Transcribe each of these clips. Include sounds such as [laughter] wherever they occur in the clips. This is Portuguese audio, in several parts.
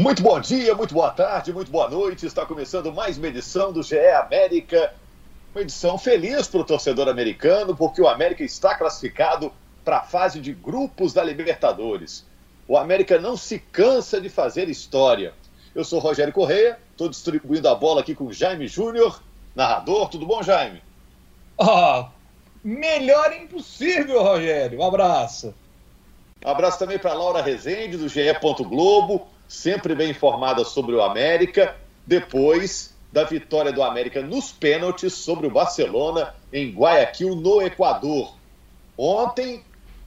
Muito bom dia, muito boa tarde, muito boa noite. Está começando mais uma edição do GE América. Uma edição feliz para o torcedor americano, porque o América está classificado para a fase de grupos da Libertadores. O América não se cansa de fazer história. Eu sou Rogério Correia, estou distribuindo a bola aqui com o Jaime Júnior, narrador. Tudo bom, Jaime? Oh, melhor impossível, Rogério. Um abraço. Um abraço também para Laura Rezende, do GE. Globo, sempre bem informada sobre o América, depois da vitória do América nos pênaltis sobre o Barcelona em Guayaquil, no Equador. Ontem,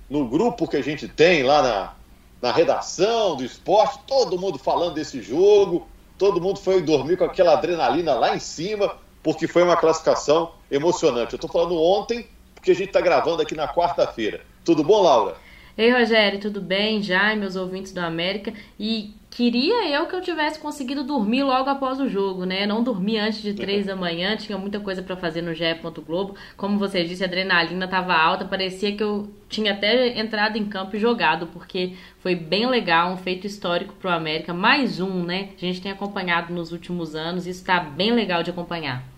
no grupo que a gente tem lá na, na redação do esporte, todo mundo falando desse jogo, todo mundo foi dormir com aquela adrenalina lá em cima, porque foi uma classificação emocionante. Eu estou falando ontem, porque a gente está gravando aqui na quarta-feira. Tudo bom, Laura? Ei, Rogério, tudo bem? Já, meus ouvintes do América. E queria eu que eu tivesse conseguido dormir logo após o jogo, né? Não dormi antes de três da manhã, tinha muita coisa para fazer no GE. Globo. Como você disse, a adrenalina estava alta, parecia que eu tinha até entrado em campo e jogado, porque foi bem legal, um feito histórico para o América. Mais um, né? A gente tem acompanhado nos últimos anos, isso está bem legal de acompanhar.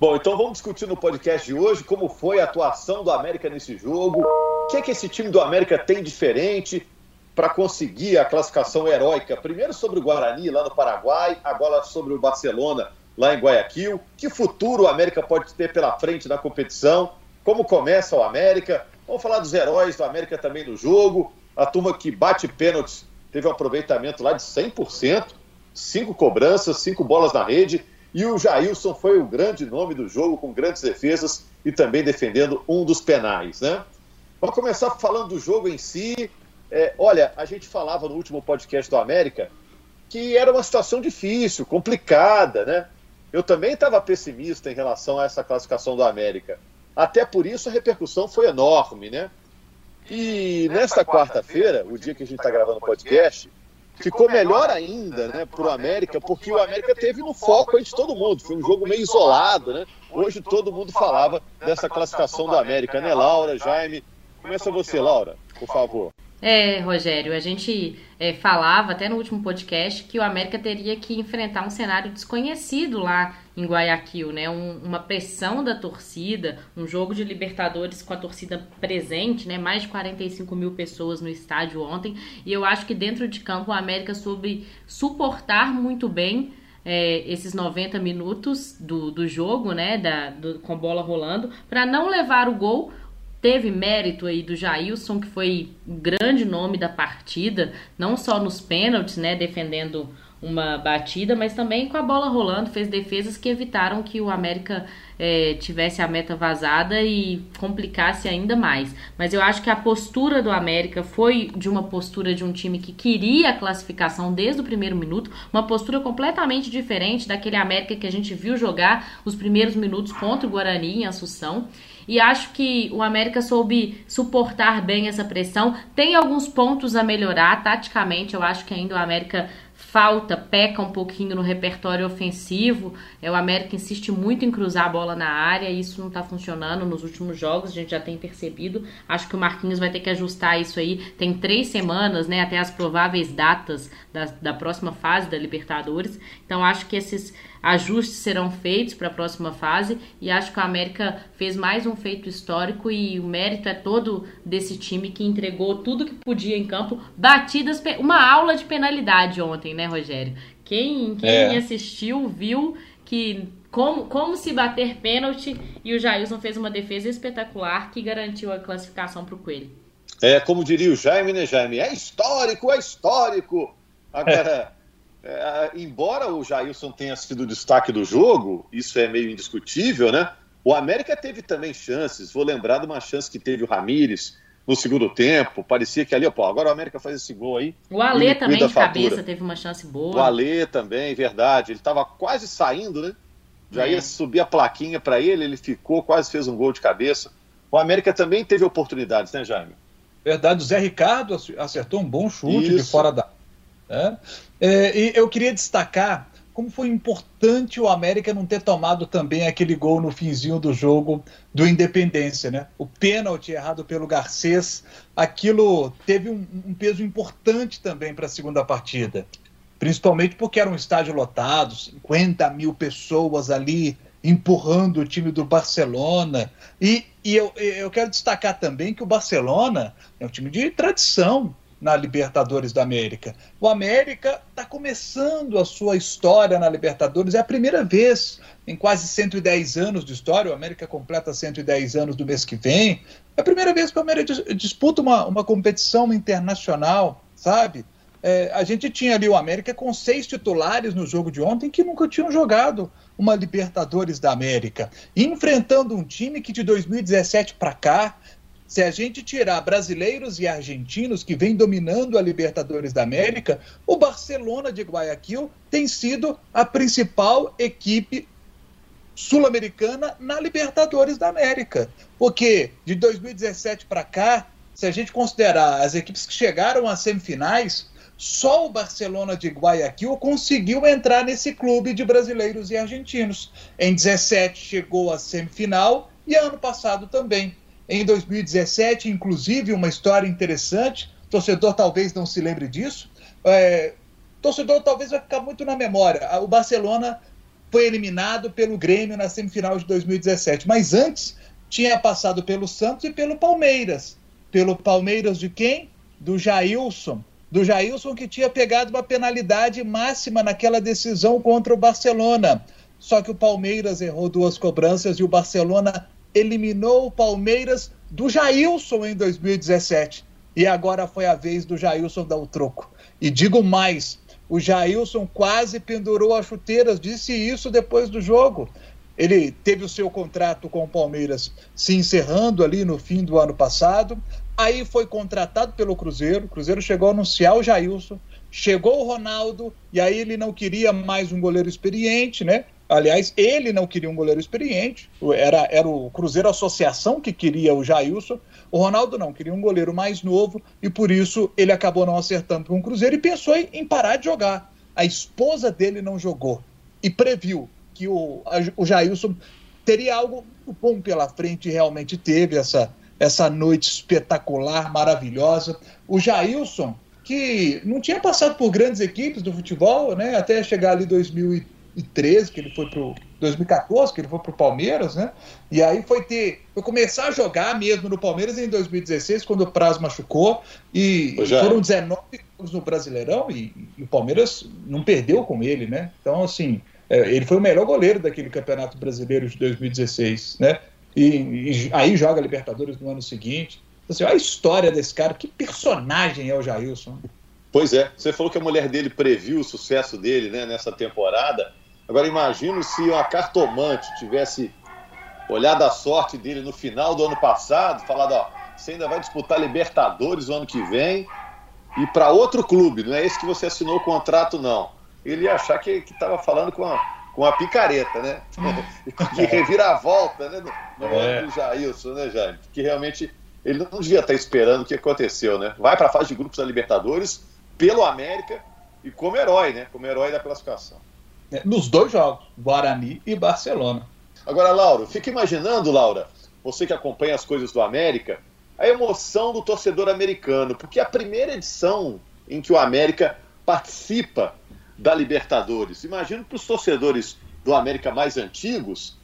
Bom, então vamos discutir no podcast de hoje como foi a atuação do América nesse jogo, o que é que esse time do América tem diferente para conseguir a classificação heróica, primeiro sobre o Guarani lá no Paraguai, agora sobre o Barcelona lá em Guayaquil. Que futuro o América pode ter pela frente na competição? Como começa o América? Vamos falar dos heróis do América também no jogo. A turma que bate pênaltis teve um aproveitamento lá de 100%, cinco cobranças, cinco bolas na rede. E o Jailson foi o grande nome do jogo, com grandes defesas e também defendendo um dos penais, né? Vamos começar falando do jogo em si. É, olha, a gente falava no último podcast do América que era uma situação difícil, complicada, né? Eu também estava pessimista em relação a essa classificação do América. Até por isso a repercussão foi enorme, né? E nesta quarta-feira, o dia que a gente está gravando o podcast, ficou melhor ainda né, para o América, porque o América teve no foco de todo mundo. Foi um jogo meio isolado, né? Hoje todo mundo falava dessa classificação do América, né, Laura, Jaime? Começa você, Laura, por favor. É, Rogério, a gente é, falava até no último podcast que o América teria que enfrentar um cenário desconhecido lá em Guayaquil, né? Um, uma pressão da torcida, um jogo de Libertadores com a torcida presente, né? Mais de 45 mil pessoas no estádio ontem. E eu acho que dentro de campo o América soube suportar muito bem é, esses 90 minutos do, do jogo, né? Da, do, com bola rolando, para não levar o gol teve mérito aí do Jailson, que foi o grande nome da partida, não só nos pênaltis, né, defendendo uma batida, mas também com a bola rolando, fez defesas que evitaram que o América é, tivesse a meta vazada e complicasse ainda mais. Mas eu acho que a postura do América foi de uma postura de um time que queria a classificação desde o primeiro minuto, uma postura completamente diferente daquele América que a gente viu jogar os primeiros minutos contra o Guarani em Assunção. E acho que o América soube suportar bem essa pressão. Tem alguns pontos a melhorar taticamente. Eu acho que ainda o América falta, peca um pouquinho no repertório ofensivo. É, o América insiste muito em cruzar a bola na área e isso não está funcionando nos últimos jogos, a gente já tem percebido. Acho que o Marquinhos vai ter que ajustar isso aí. Tem três semanas, né, até as prováveis datas da, da próxima fase da Libertadores. Então acho que esses ajustes serão feitos para a próxima fase e acho que o América fez mais um feito histórico e o mérito é todo desse time que entregou tudo que podia em campo, batidas, uma aula de penalidade ontem, né, Rogério? Quem, quem é. assistiu viu que como, como se bater pênalti e o Jailson fez uma defesa espetacular que garantiu a classificação para o Coelho. É, como diria o Jaime, né, Jaime? É histórico, é histórico. Agora, [laughs] é, embora o Jailson tenha sido o destaque do jogo, isso é meio indiscutível, né? O América teve também chances. Vou lembrar de uma chance que teve o Ramires no segundo tempo. Parecia que ali, pô, agora o América faz esse gol aí. O Alê também de cabeça teve uma chance boa. O Alê também, verdade. Ele estava quase saindo, né? Já é. ia subir a plaquinha para ele, ele ficou, quase fez um gol de cabeça. O América também teve oportunidades, né, Jaime? Verdade, o Zé Ricardo acertou um bom chute Isso. de fora da né? É, e eu queria destacar como foi importante o América não ter tomado também aquele gol no finzinho do jogo do Independência, né? O pênalti errado pelo Garcês, aquilo teve um, um peso importante também para a segunda partida. principalmente porque era um estádio lotado, 50 mil pessoas ali empurrando o time do Barcelona. E, e eu, eu quero destacar também que o Barcelona é um time de tradição na Libertadores da América. O América está começando a sua história na Libertadores, é a primeira vez em quase 110 anos de história, o América completa 110 anos do mês que vem, é a primeira vez que o América disputa uma, uma competição internacional, sabe? É, a gente tinha ali o América com seis titulares no jogo de ontem que nunca tinham jogado uma Libertadores da América, enfrentando um time que de 2017 para cá se a gente tirar brasileiros e argentinos que vem dominando a Libertadores da América, o Barcelona de Guayaquil tem sido a principal equipe sul-americana na Libertadores da América. Porque de 2017 para cá, se a gente considerar as equipes que chegaram às semifinais, só o Barcelona de Guayaquil conseguiu entrar nesse clube de brasileiros e argentinos. Em 17 chegou à semifinal e ano passado também em 2017, inclusive, uma história interessante. Torcedor talvez não se lembre disso. É, torcedor talvez vai ficar muito na memória. O Barcelona foi eliminado pelo Grêmio na semifinal de 2017, mas antes tinha passado pelo Santos e pelo Palmeiras. Pelo Palmeiras de quem? Do Jailson. Do Jailson que tinha pegado uma penalidade máxima naquela decisão contra o Barcelona. Só que o Palmeiras errou duas cobranças e o Barcelona eliminou o Palmeiras do Jailson em 2017. E agora foi a vez do Jailson dar o troco. E digo mais, o Jailson quase pendurou as chuteiras, disse isso depois do jogo. Ele teve o seu contrato com o Palmeiras se encerrando ali no fim do ano passado. Aí foi contratado pelo Cruzeiro. O Cruzeiro chegou a anunciar o Jailson. Chegou o Ronaldo, e aí ele não queria mais um goleiro experiente, né? Aliás, ele não queria um goleiro experiente, era, era o Cruzeiro Associação que queria o Jailson. O Ronaldo não, queria um goleiro mais novo e por isso ele acabou não acertando com o Cruzeiro e pensou em, em parar de jogar. A esposa dele não jogou e previu que o, a, o Jailson teria algo bom pela frente e realmente teve essa, essa noite espetacular, maravilhosa. O Jailson, que não tinha passado por grandes equipes do futebol, né, até chegar ali 2000 2013, que ele foi pro 2014, que ele foi pro Palmeiras, né? E aí foi ter, foi começar a jogar mesmo no Palmeiras em 2016, quando o Praz machucou e foram 19 jogos no Brasileirão e, e, o Palmeiras não perdeu com ele, né? Então assim, é, ele foi o melhor goleiro daquele Campeonato Brasileiro de 2016, né? E, e aí joga Libertadores no ano seguinte. Então, assim, olha a história desse cara, que personagem é o Jailson. Pois é, você falou que a mulher dele previu o sucesso dele né, nessa temporada. Agora imagino se uma cartomante tivesse olhado a sorte dele no final do ano passado, falado, ó, você ainda vai disputar Libertadores o ano que vem e para outro clube, não é esse que você assinou o contrato, não. Ele ia achar que estava falando com a, com a picareta, né? [laughs] De reviravolta, né? No, no é. do Jailson, né, Jaime? Que realmente ele não devia estar esperando o que aconteceu, né? Vai para a fase de grupos da Libertadores pelo América e como herói, né? Como herói da classificação. Né, nos dois jogos, Guarani e Barcelona. Agora, Laura, fica imaginando, Laura, você que acompanha as coisas do América, a emoção do torcedor americano, porque é a primeira edição em que o América participa da Libertadores. Imagino para os torcedores do América mais antigos,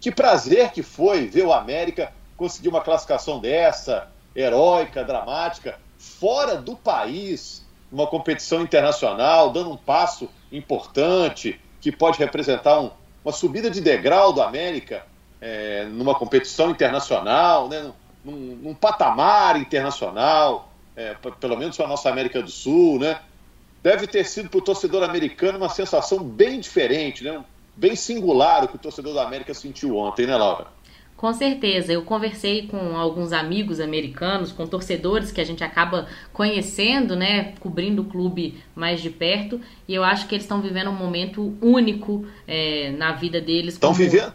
que prazer que foi ver o América conseguir uma classificação dessa, heróica, dramática, fora do país, numa competição internacional, dando um passo importante, que pode representar um, uma subida de degrau do América é, numa competição internacional, né, num, num patamar internacional, é, pelo menos para a nossa América do Sul, né? Deve ter sido para o torcedor americano uma sensação bem diferente, né? bem singular o que o torcedor da América sentiu ontem, né, Laura? Com certeza, eu conversei com alguns amigos americanos, com torcedores que a gente acaba conhecendo, né, cobrindo o clube mais de perto, e eu acho que eles estão vivendo um momento único é, na vida deles. Estão como... vivendo?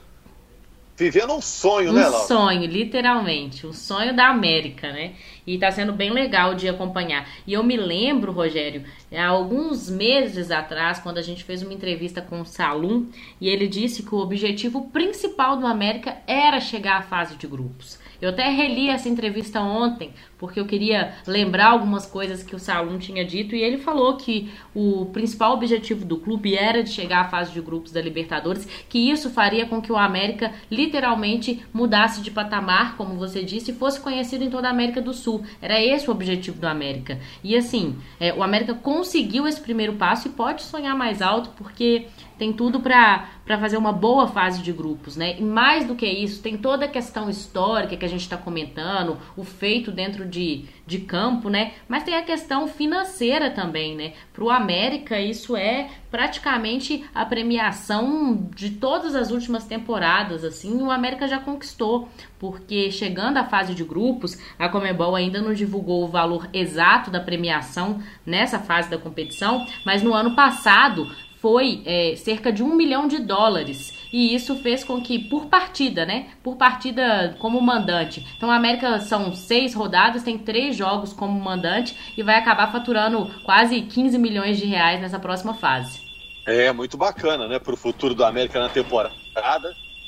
vivendo um sonho, um né, Laura? Um sonho, literalmente. O um sonho da América, né? E tá sendo bem legal de acompanhar. E eu me lembro, Rogério, há alguns meses atrás, quando a gente fez uma entrevista com o Salum, e ele disse que o objetivo principal do América era chegar à fase de grupos. Eu até reli essa entrevista ontem, porque eu queria lembrar algumas coisas que o Salum tinha dito e ele falou que o principal objetivo do clube era de chegar à fase de grupos da Libertadores, que isso faria com que o América literalmente mudasse de patamar, como você disse, e fosse conhecido em toda a América do Sul. Era esse o objetivo do América. E assim, é, o América conseguiu esse primeiro passo e pode sonhar mais alto, porque tem tudo para fazer uma boa fase de grupos, né? E mais do que isso, tem toda a questão histórica que a gente está comentando, o feito dentro de, de campo, né? Mas tem a questão financeira também, né? Para o América, isso é praticamente a premiação de todas as últimas temporadas, assim, o América já conquistou, porque chegando à fase de grupos, a Comebol ainda não divulgou o valor exato da premiação nessa fase da competição, mas no ano passado foi é, cerca de um milhão de dólares. E isso fez com que, por partida, né? Por partida como mandante. Então, a América são seis rodadas, tem três jogos como mandante e vai acabar faturando quase 15 milhões de reais nessa próxima fase. É, muito bacana, né? Para o futuro do América na temporada,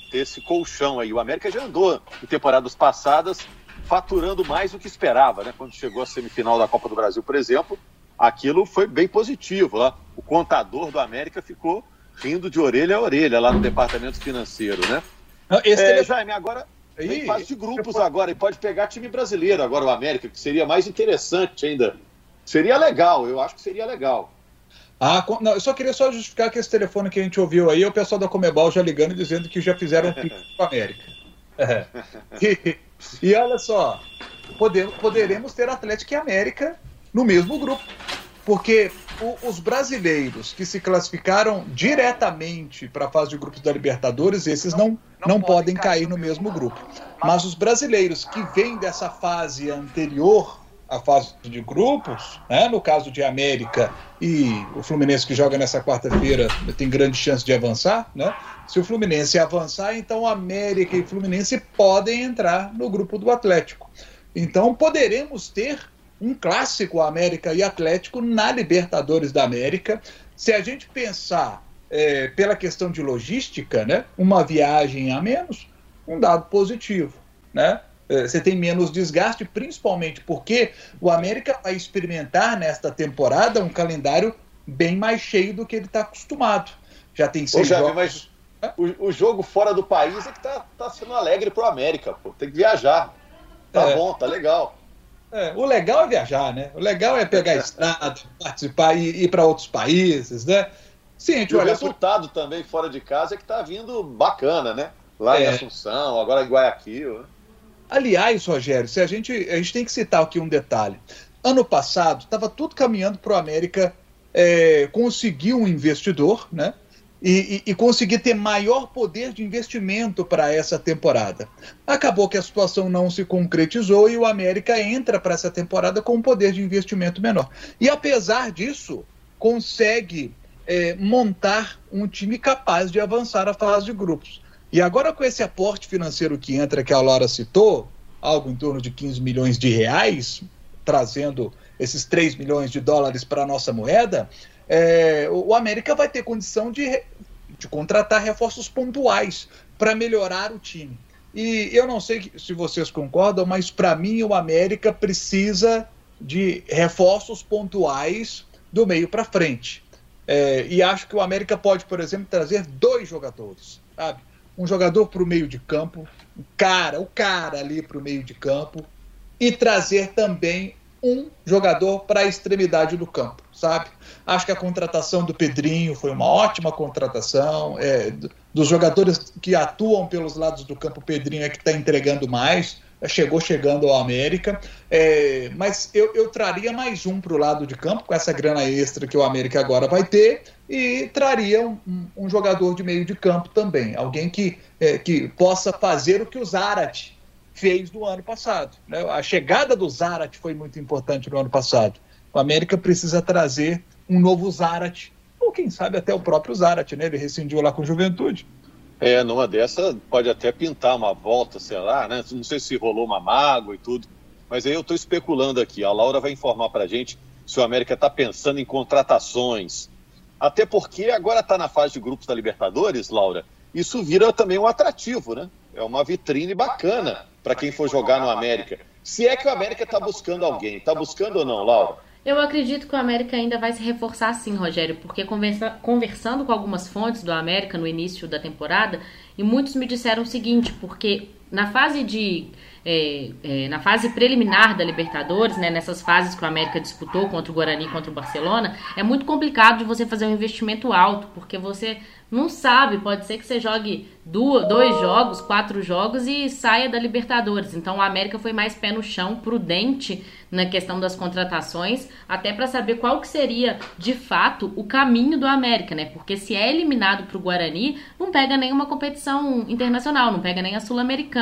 ter esse colchão aí. O América já andou em temporadas passadas faturando mais do que esperava, né? Quando chegou à semifinal da Copa do Brasil, por exemplo, aquilo foi bem positivo. Lá. O contador do América ficou rindo de orelha a orelha lá no departamento financeiro, né? Esse é, Jaime, agora tem fase de grupos agora e pode pegar time brasileiro agora o América, que seria mais interessante ainda. Seria legal, eu acho que seria legal. Ah, não, eu só queria só justificar que esse telefone que a gente ouviu aí o pessoal da Comebol já ligando e dizendo que já fizeram um [laughs] pico para América. É. [laughs] E, e, olha só, poder, poderemos ter Atlético e América no mesmo grupo. Porque o, os brasileiros que se classificaram diretamente para a fase de grupos da Libertadores, esses não, não, não podem cair no mesmo grupo. Mas os brasileiros que vêm dessa fase anterior à fase de grupos, né, no caso de América e o Fluminense que joga nessa quarta-feira tem grande chance de avançar, né? Se o Fluminense avançar, então América e Fluminense podem entrar no grupo do Atlético. Então poderemos ter um clássico América e Atlético na Libertadores da América. Se a gente pensar é, pela questão de logística, né, uma viagem a menos, um dado positivo, né? É, você tem menos desgaste, principalmente porque o América vai experimentar nesta temporada um calendário bem mais cheio do que ele está acostumado. Já tem seis Ô, jogos. Mas o, o, jogo fora do país é que está tá sendo alegre para o América, pô. Tem que viajar. Tá é. bom, tá legal. É, o legal é viajar, né? O legal é pegar estrada, participar e ir para outros países, né? Sim, a gente e olha o resultado por... também fora de casa é que está vindo bacana, né? Lá é. em Assunção, agora em Guayaquil. Né? Aliás, Rogério, se a gente a gente tem que citar aqui um detalhe. Ano passado estava tudo caminhando para o América é, conseguir um investidor, né? E, e, e conseguir ter maior poder de investimento para essa temporada. Acabou que a situação não se concretizou e o América entra para essa temporada com um poder de investimento menor. E apesar disso, consegue é, montar um time capaz de avançar a fase de grupos. E agora com esse aporte financeiro que entra, que a Laura citou, algo em torno de 15 milhões de reais, trazendo esses 3 milhões de dólares para a nossa moeda, é, o América vai ter condição de, de contratar reforços pontuais para melhorar o time. E eu não sei se vocês concordam, mas para mim o América precisa de reforços pontuais do meio para frente. É, e acho que o América pode, por exemplo, trazer dois jogadores, sabe? Um jogador para o meio de campo, o cara, o cara ali para o meio de campo, e trazer também um jogador para a extremidade do campo, sabe? Acho que a contratação do Pedrinho foi uma ótima contratação. É, dos jogadores que atuam pelos lados do campo, o Pedrinho é que está entregando mais. Chegou chegando ao América, é, mas eu, eu traria mais um para o lado de campo, com essa grana extra que o América agora vai ter, e traria um, um jogador de meio de campo também, alguém que, é, que possa fazer o que o Zarate fez no ano passado. Né? A chegada do Zarat foi muito importante no ano passado. O América precisa trazer um novo Zarat, ou quem sabe até o próprio Zarat, né? Ele rescindiu lá com Juventude. É, numa dessa pode até pintar uma volta, sei lá, né? Não sei se rolou uma mágoa e tudo. Mas aí eu estou especulando aqui. A Laura vai informar para a gente se o América está pensando em contratações. Até porque agora está na fase de grupos da Libertadores, Laura. Isso vira também um atrativo, né? É uma vitrine bacana para quem for jogar no América. Se é que o América está buscando alguém, está buscando ou não, Laura? Eu acredito que o América ainda vai se reforçar sim, Rogério, porque conversa, conversando com algumas fontes do América no início da temporada, e muitos me disseram o seguinte, porque na fase de é, é, na fase preliminar da Libertadores, né, nessas fases que o América disputou contra o Guarani e contra o Barcelona, é muito complicado de você fazer um investimento alto, porque você não sabe, pode ser que você jogue dois jogos, quatro jogos e saia da Libertadores. Então o América foi mais pé no chão, prudente na questão das contratações, até para saber qual que seria de fato o caminho do América, né? Porque se é eliminado para o Guarani, não pega nenhuma competição internacional, não pega nem a sul-americana.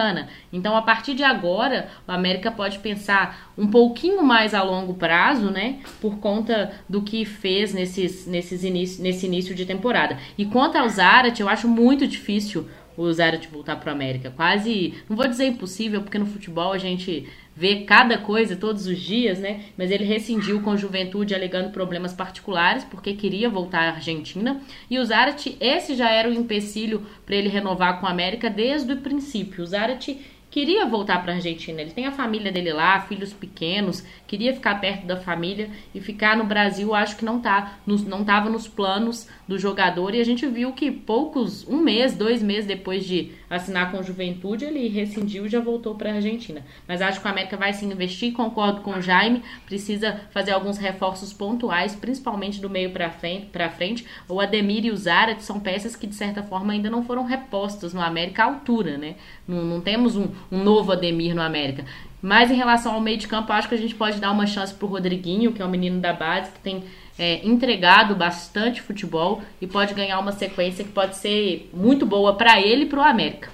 Então a partir de agora, o América pode pensar um pouquinho mais a longo prazo, né? Por conta do que fez nesses, nesses inicio, nesse início de temporada. E quanto ao Zarat, eu acho muito difícil o Zarat voltar para o América. Quase, não vou dizer impossível, porque no futebol a gente vê cada coisa todos os dias, né? Mas ele rescindiu com a Juventude alegando problemas particulares, porque queria voltar à Argentina. E o Zarat, esse já era o empecilho para ele renovar com a América desde o princípio. O Zarat queria voltar para a Argentina. Ele tem a família dele lá, filhos pequenos, queria ficar perto da família e ficar no Brasil. Acho que não tá, não estava nos planos do jogador e a gente viu que poucos, um mês, dois meses depois de assinar com Juventude, ele rescindiu e já voltou para a Argentina. Mas acho que o América vai se investir, concordo com o Jaime, precisa fazer alguns reforços pontuais, principalmente do meio para frente, frente. O Ademir e o Zarat são peças que de certa forma ainda não foram repostas no América à altura, né? Não, não temos um, um novo Ademir no América. Mas em relação ao meio de campo, acho que a gente pode dar uma chance pro Rodriguinho, que é um menino da base, que tem é, entregado bastante futebol e pode ganhar uma sequência que pode ser muito boa para ele e para o América.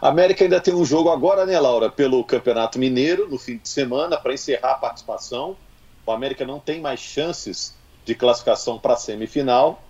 América ainda tem um jogo agora, né, Laura, pelo Campeonato Mineiro, no fim de semana, para encerrar a participação. O América não tem mais chances de classificação para a semifinal.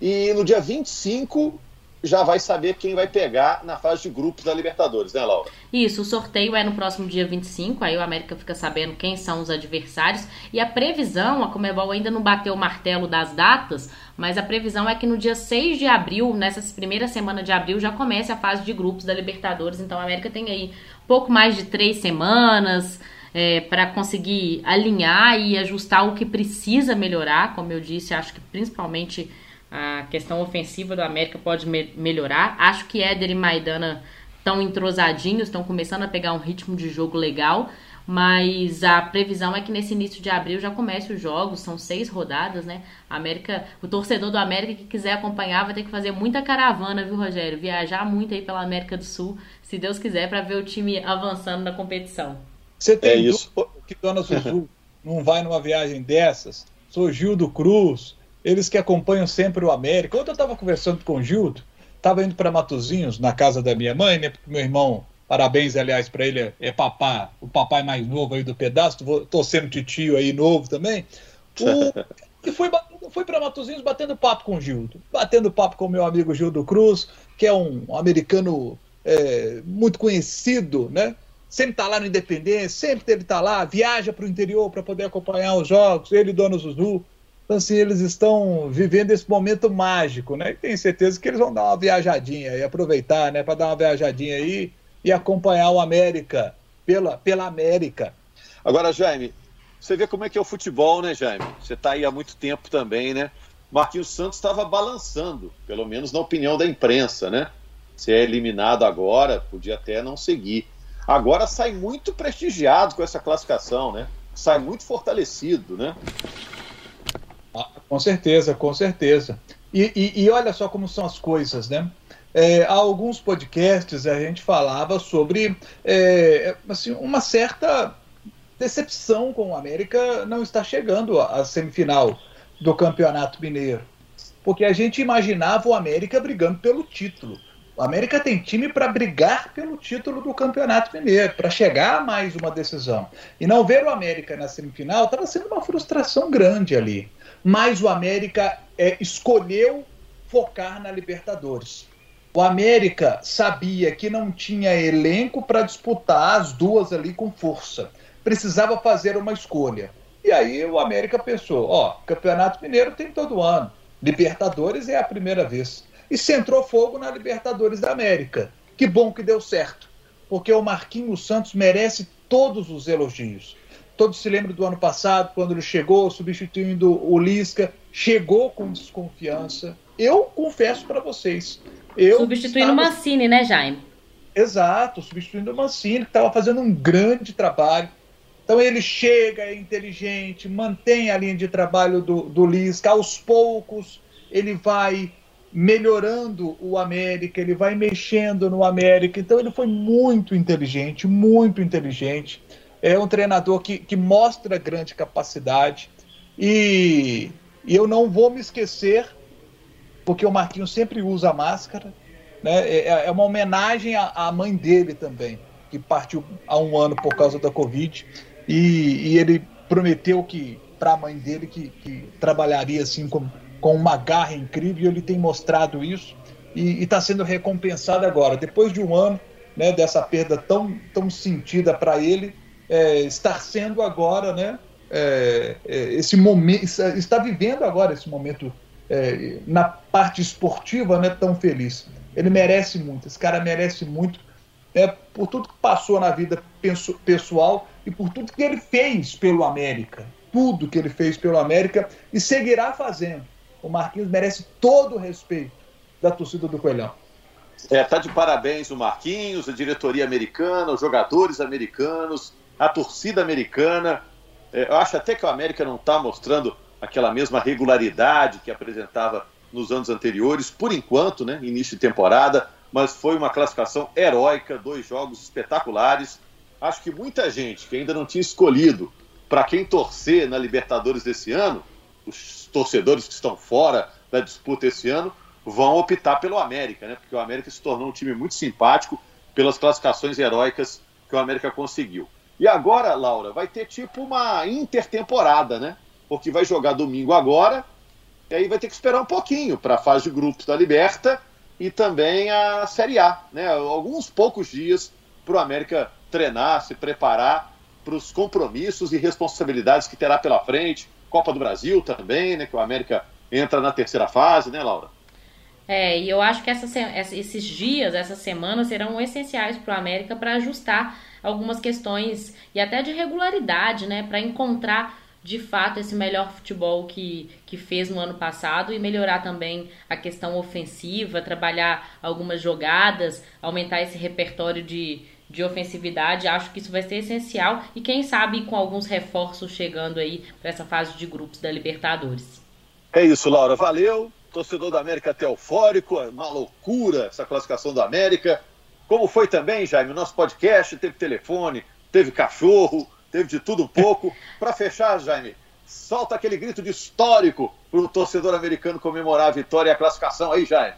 E no dia 25 já vai saber quem vai pegar na fase de grupos da Libertadores, né, Laura? Isso, o sorteio é no próximo dia 25, aí o América fica sabendo quem são os adversários. E a previsão, a Comebol ainda não bateu o martelo das datas, mas a previsão é que no dia 6 de abril, nessas primeiras semanas de abril, já comece a fase de grupos da Libertadores. Então a América tem aí pouco mais de três semanas. É, para conseguir alinhar e ajustar o que precisa melhorar, como eu disse, acho que principalmente a questão ofensiva do América pode me melhorar. Acho que Éder e Maidana estão entrosadinhos, estão começando a pegar um ritmo de jogo legal. Mas a previsão é que nesse início de abril já comece os jogos, são seis rodadas, né? A América, o torcedor do América que quiser acompanhar vai ter que fazer muita caravana, viu, Rogério? Viajar muito aí pela América do Sul, se Deus quiser, para ver o time avançando na competição. Você tem é isso. que Dona Zuzu não vai numa viagem dessas? Sou Gildo Cruz, eles que acompanham sempre o América. Ontem eu estava conversando com o Gildo, estava indo para Matozinhos, na casa da minha mãe, né? Porque meu irmão, parabéns, aliás, para ele, é, é papá, o papai mais novo aí do pedaço, tô sendo titio aí novo também. O, [laughs] e foi, foi para Matozinhos batendo papo com o Gildo, batendo papo com o meu amigo Gildo Cruz, que é um, um americano é, muito conhecido, né? Sempre está lá no Independência, sempre ele está lá, viaja para o interior para poder acompanhar os jogos, ele e Dona Zuzu. Então, assim, eles estão vivendo esse momento mágico, né? E tenho certeza que eles vão dar uma viajadinha e aproveitar, né? Para dar uma viajadinha aí e acompanhar o América pela, pela América. Agora, Jaime, você vê como é que é o futebol, né, Jaime? Você está aí há muito tempo também, né? Marquinhos Santos estava balançando, pelo menos na opinião da imprensa, né? Se é eliminado agora, podia até não seguir. Agora sai muito prestigiado com essa classificação, né? Sai muito fortalecido, né? Com certeza, com certeza. E, e, e olha só como são as coisas, né? É, há alguns podcasts a gente falava sobre é, assim, uma certa decepção com o América não estar chegando à semifinal do Campeonato Mineiro. Porque a gente imaginava o América brigando pelo título. O América tem time para brigar pelo título do Campeonato Mineiro, para chegar a mais uma decisão. E não ver o América na semifinal estava sendo uma frustração grande ali mas o América é, escolheu focar na Libertadores. O América sabia que não tinha elenco para disputar as duas ali com força. Precisava fazer uma escolha. E aí o América pensou: ó, Campeonato Mineiro tem todo ano, Libertadores é a primeira vez. E centrou fogo na Libertadores da América. Que bom que deu certo, porque o Marquinhos Santos merece todos os elogios. Todos se lembram do ano passado, quando ele chegou substituindo o Lisca, chegou com desconfiança. Eu confesso para vocês. Eu substituindo o estava... Mancini, né, Jaime? Exato, substituindo o Mancini, que estava fazendo um grande trabalho. Então ele chega, é inteligente, mantém a linha de trabalho do, do Lisca, aos poucos ele vai melhorando o América, ele vai mexendo no América. Então ele foi muito inteligente, muito inteligente. É um treinador que, que mostra grande capacidade. E, e eu não vou me esquecer, porque o Marquinhos sempre usa máscara. Né? É, é uma homenagem à, à mãe dele também, que partiu há um ano por causa da Covid. E, e ele prometeu que para a mãe dele que, que trabalharia assim com com uma garra incrível, e ele tem mostrado isso e está sendo recompensado agora. Depois de um ano né, dessa perda tão, tão sentida para ele, é, estar sendo agora, né, é, é, esse momento, está vivendo agora esse momento é, na parte esportiva né, tão feliz. Ele merece muito, esse cara merece muito é, por tudo que passou na vida pessoal e por tudo que ele fez pelo América. Tudo que ele fez pelo América e seguirá fazendo o Marquinhos merece todo o respeito da torcida do Coelhão. É, tá de parabéns o Marquinhos, a diretoria americana, os jogadores americanos, a torcida americana. É, eu acho até que o América não está mostrando aquela mesma regularidade que apresentava nos anos anteriores, por enquanto, né, início de temporada, mas foi uma classificação heróica, dois jogos espetaculares. Acho que muita gente que ainda não tinha escolhido para quem torcer na Libertadores desse ano, os torcedores que estão fora da disputa esse ano vão optar pelo América, né? Porque o América se tornou um time muito simpático pelas classificações heróicas que o América conseguiu. E agora, Laura, vai ter tipo uma intertemporada, né? Porque vai jogar domingo agora, e aí vai ter que esperar um pouquinho para a fase de grupos da Liberta e também a Série A, né? Alguns poucos dias para o América treinar, se preparar para os compromissos e responsabilidades que terá pela frente, Copa do Brasil também, né? Que o América entra na terceira fase, né, Laura? É, e eu acho que essa, esses dias, essas semanas serão essenciais para o América para ajustar algumas questões e até de regularidade, né? Para encontrar de fato esse melhor futebol que, que fez no ano passado e melhorar também a questão ofensiva, trabalhar algumas jogadas, aumentar esse repertório de, de ofensividade. Acho que isso vai ser essencial e quem sabe com alguns reforços chegando aí para essa fase de grupos da Libertadores. É isso, Laura. Valeu. Torcedor da América até eufórico, é uma loucura essa classificação da América. Como foi também, Jaime, o nosso podcast teve telefone, teve cachorro, teve de tudo um pouco. [laughs] Para fechar, Jaime, solta aquele grito de histórico para o torcedor americano comemorar a vitória e a classificação aí, Jaime.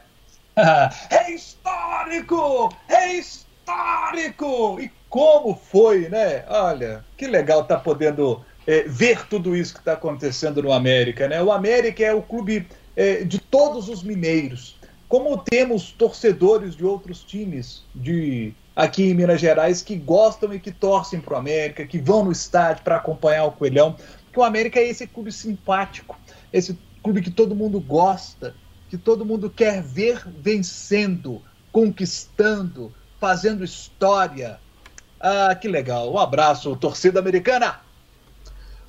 [laughs] é histórico! É histórico! histórico! E como foi, né? Olha, que legal estar tá podendo é, ver tudo isso que está acontecendo no América, né? O América é o clube é, de todos os mineiros. Como temos torcedores de outros times de aqui em Minas Gerais que gostam e que torcem para o América, que vão no estádio para acompanhar o Coelhão, porque o América é esse clube simpático, esse clube que todo mundo gosta, que todo mundo quer ver vencendo, conquistando, fazendo história. Ah, que legal. Um abraço, torcida americana.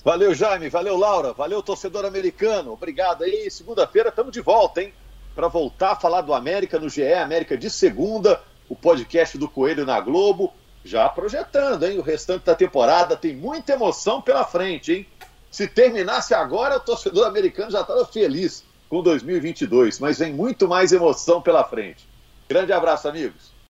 Valeu, Jaime. Valeu, Laura. Valeu, torcedor americano. Obrigado aí. Segunda-feira estamos de volta, hein? Para voltar a falar do América no GE, América de segunda, o podcast do Coelho na Globo. Já projetando, hein? O restante da temporada tem muita emoção pela frente, hein? Se terminasse agora, o torcedor americano já estava feliz com 2022, mas vem muito mais emoção pela frente. Grande abraço, amigos.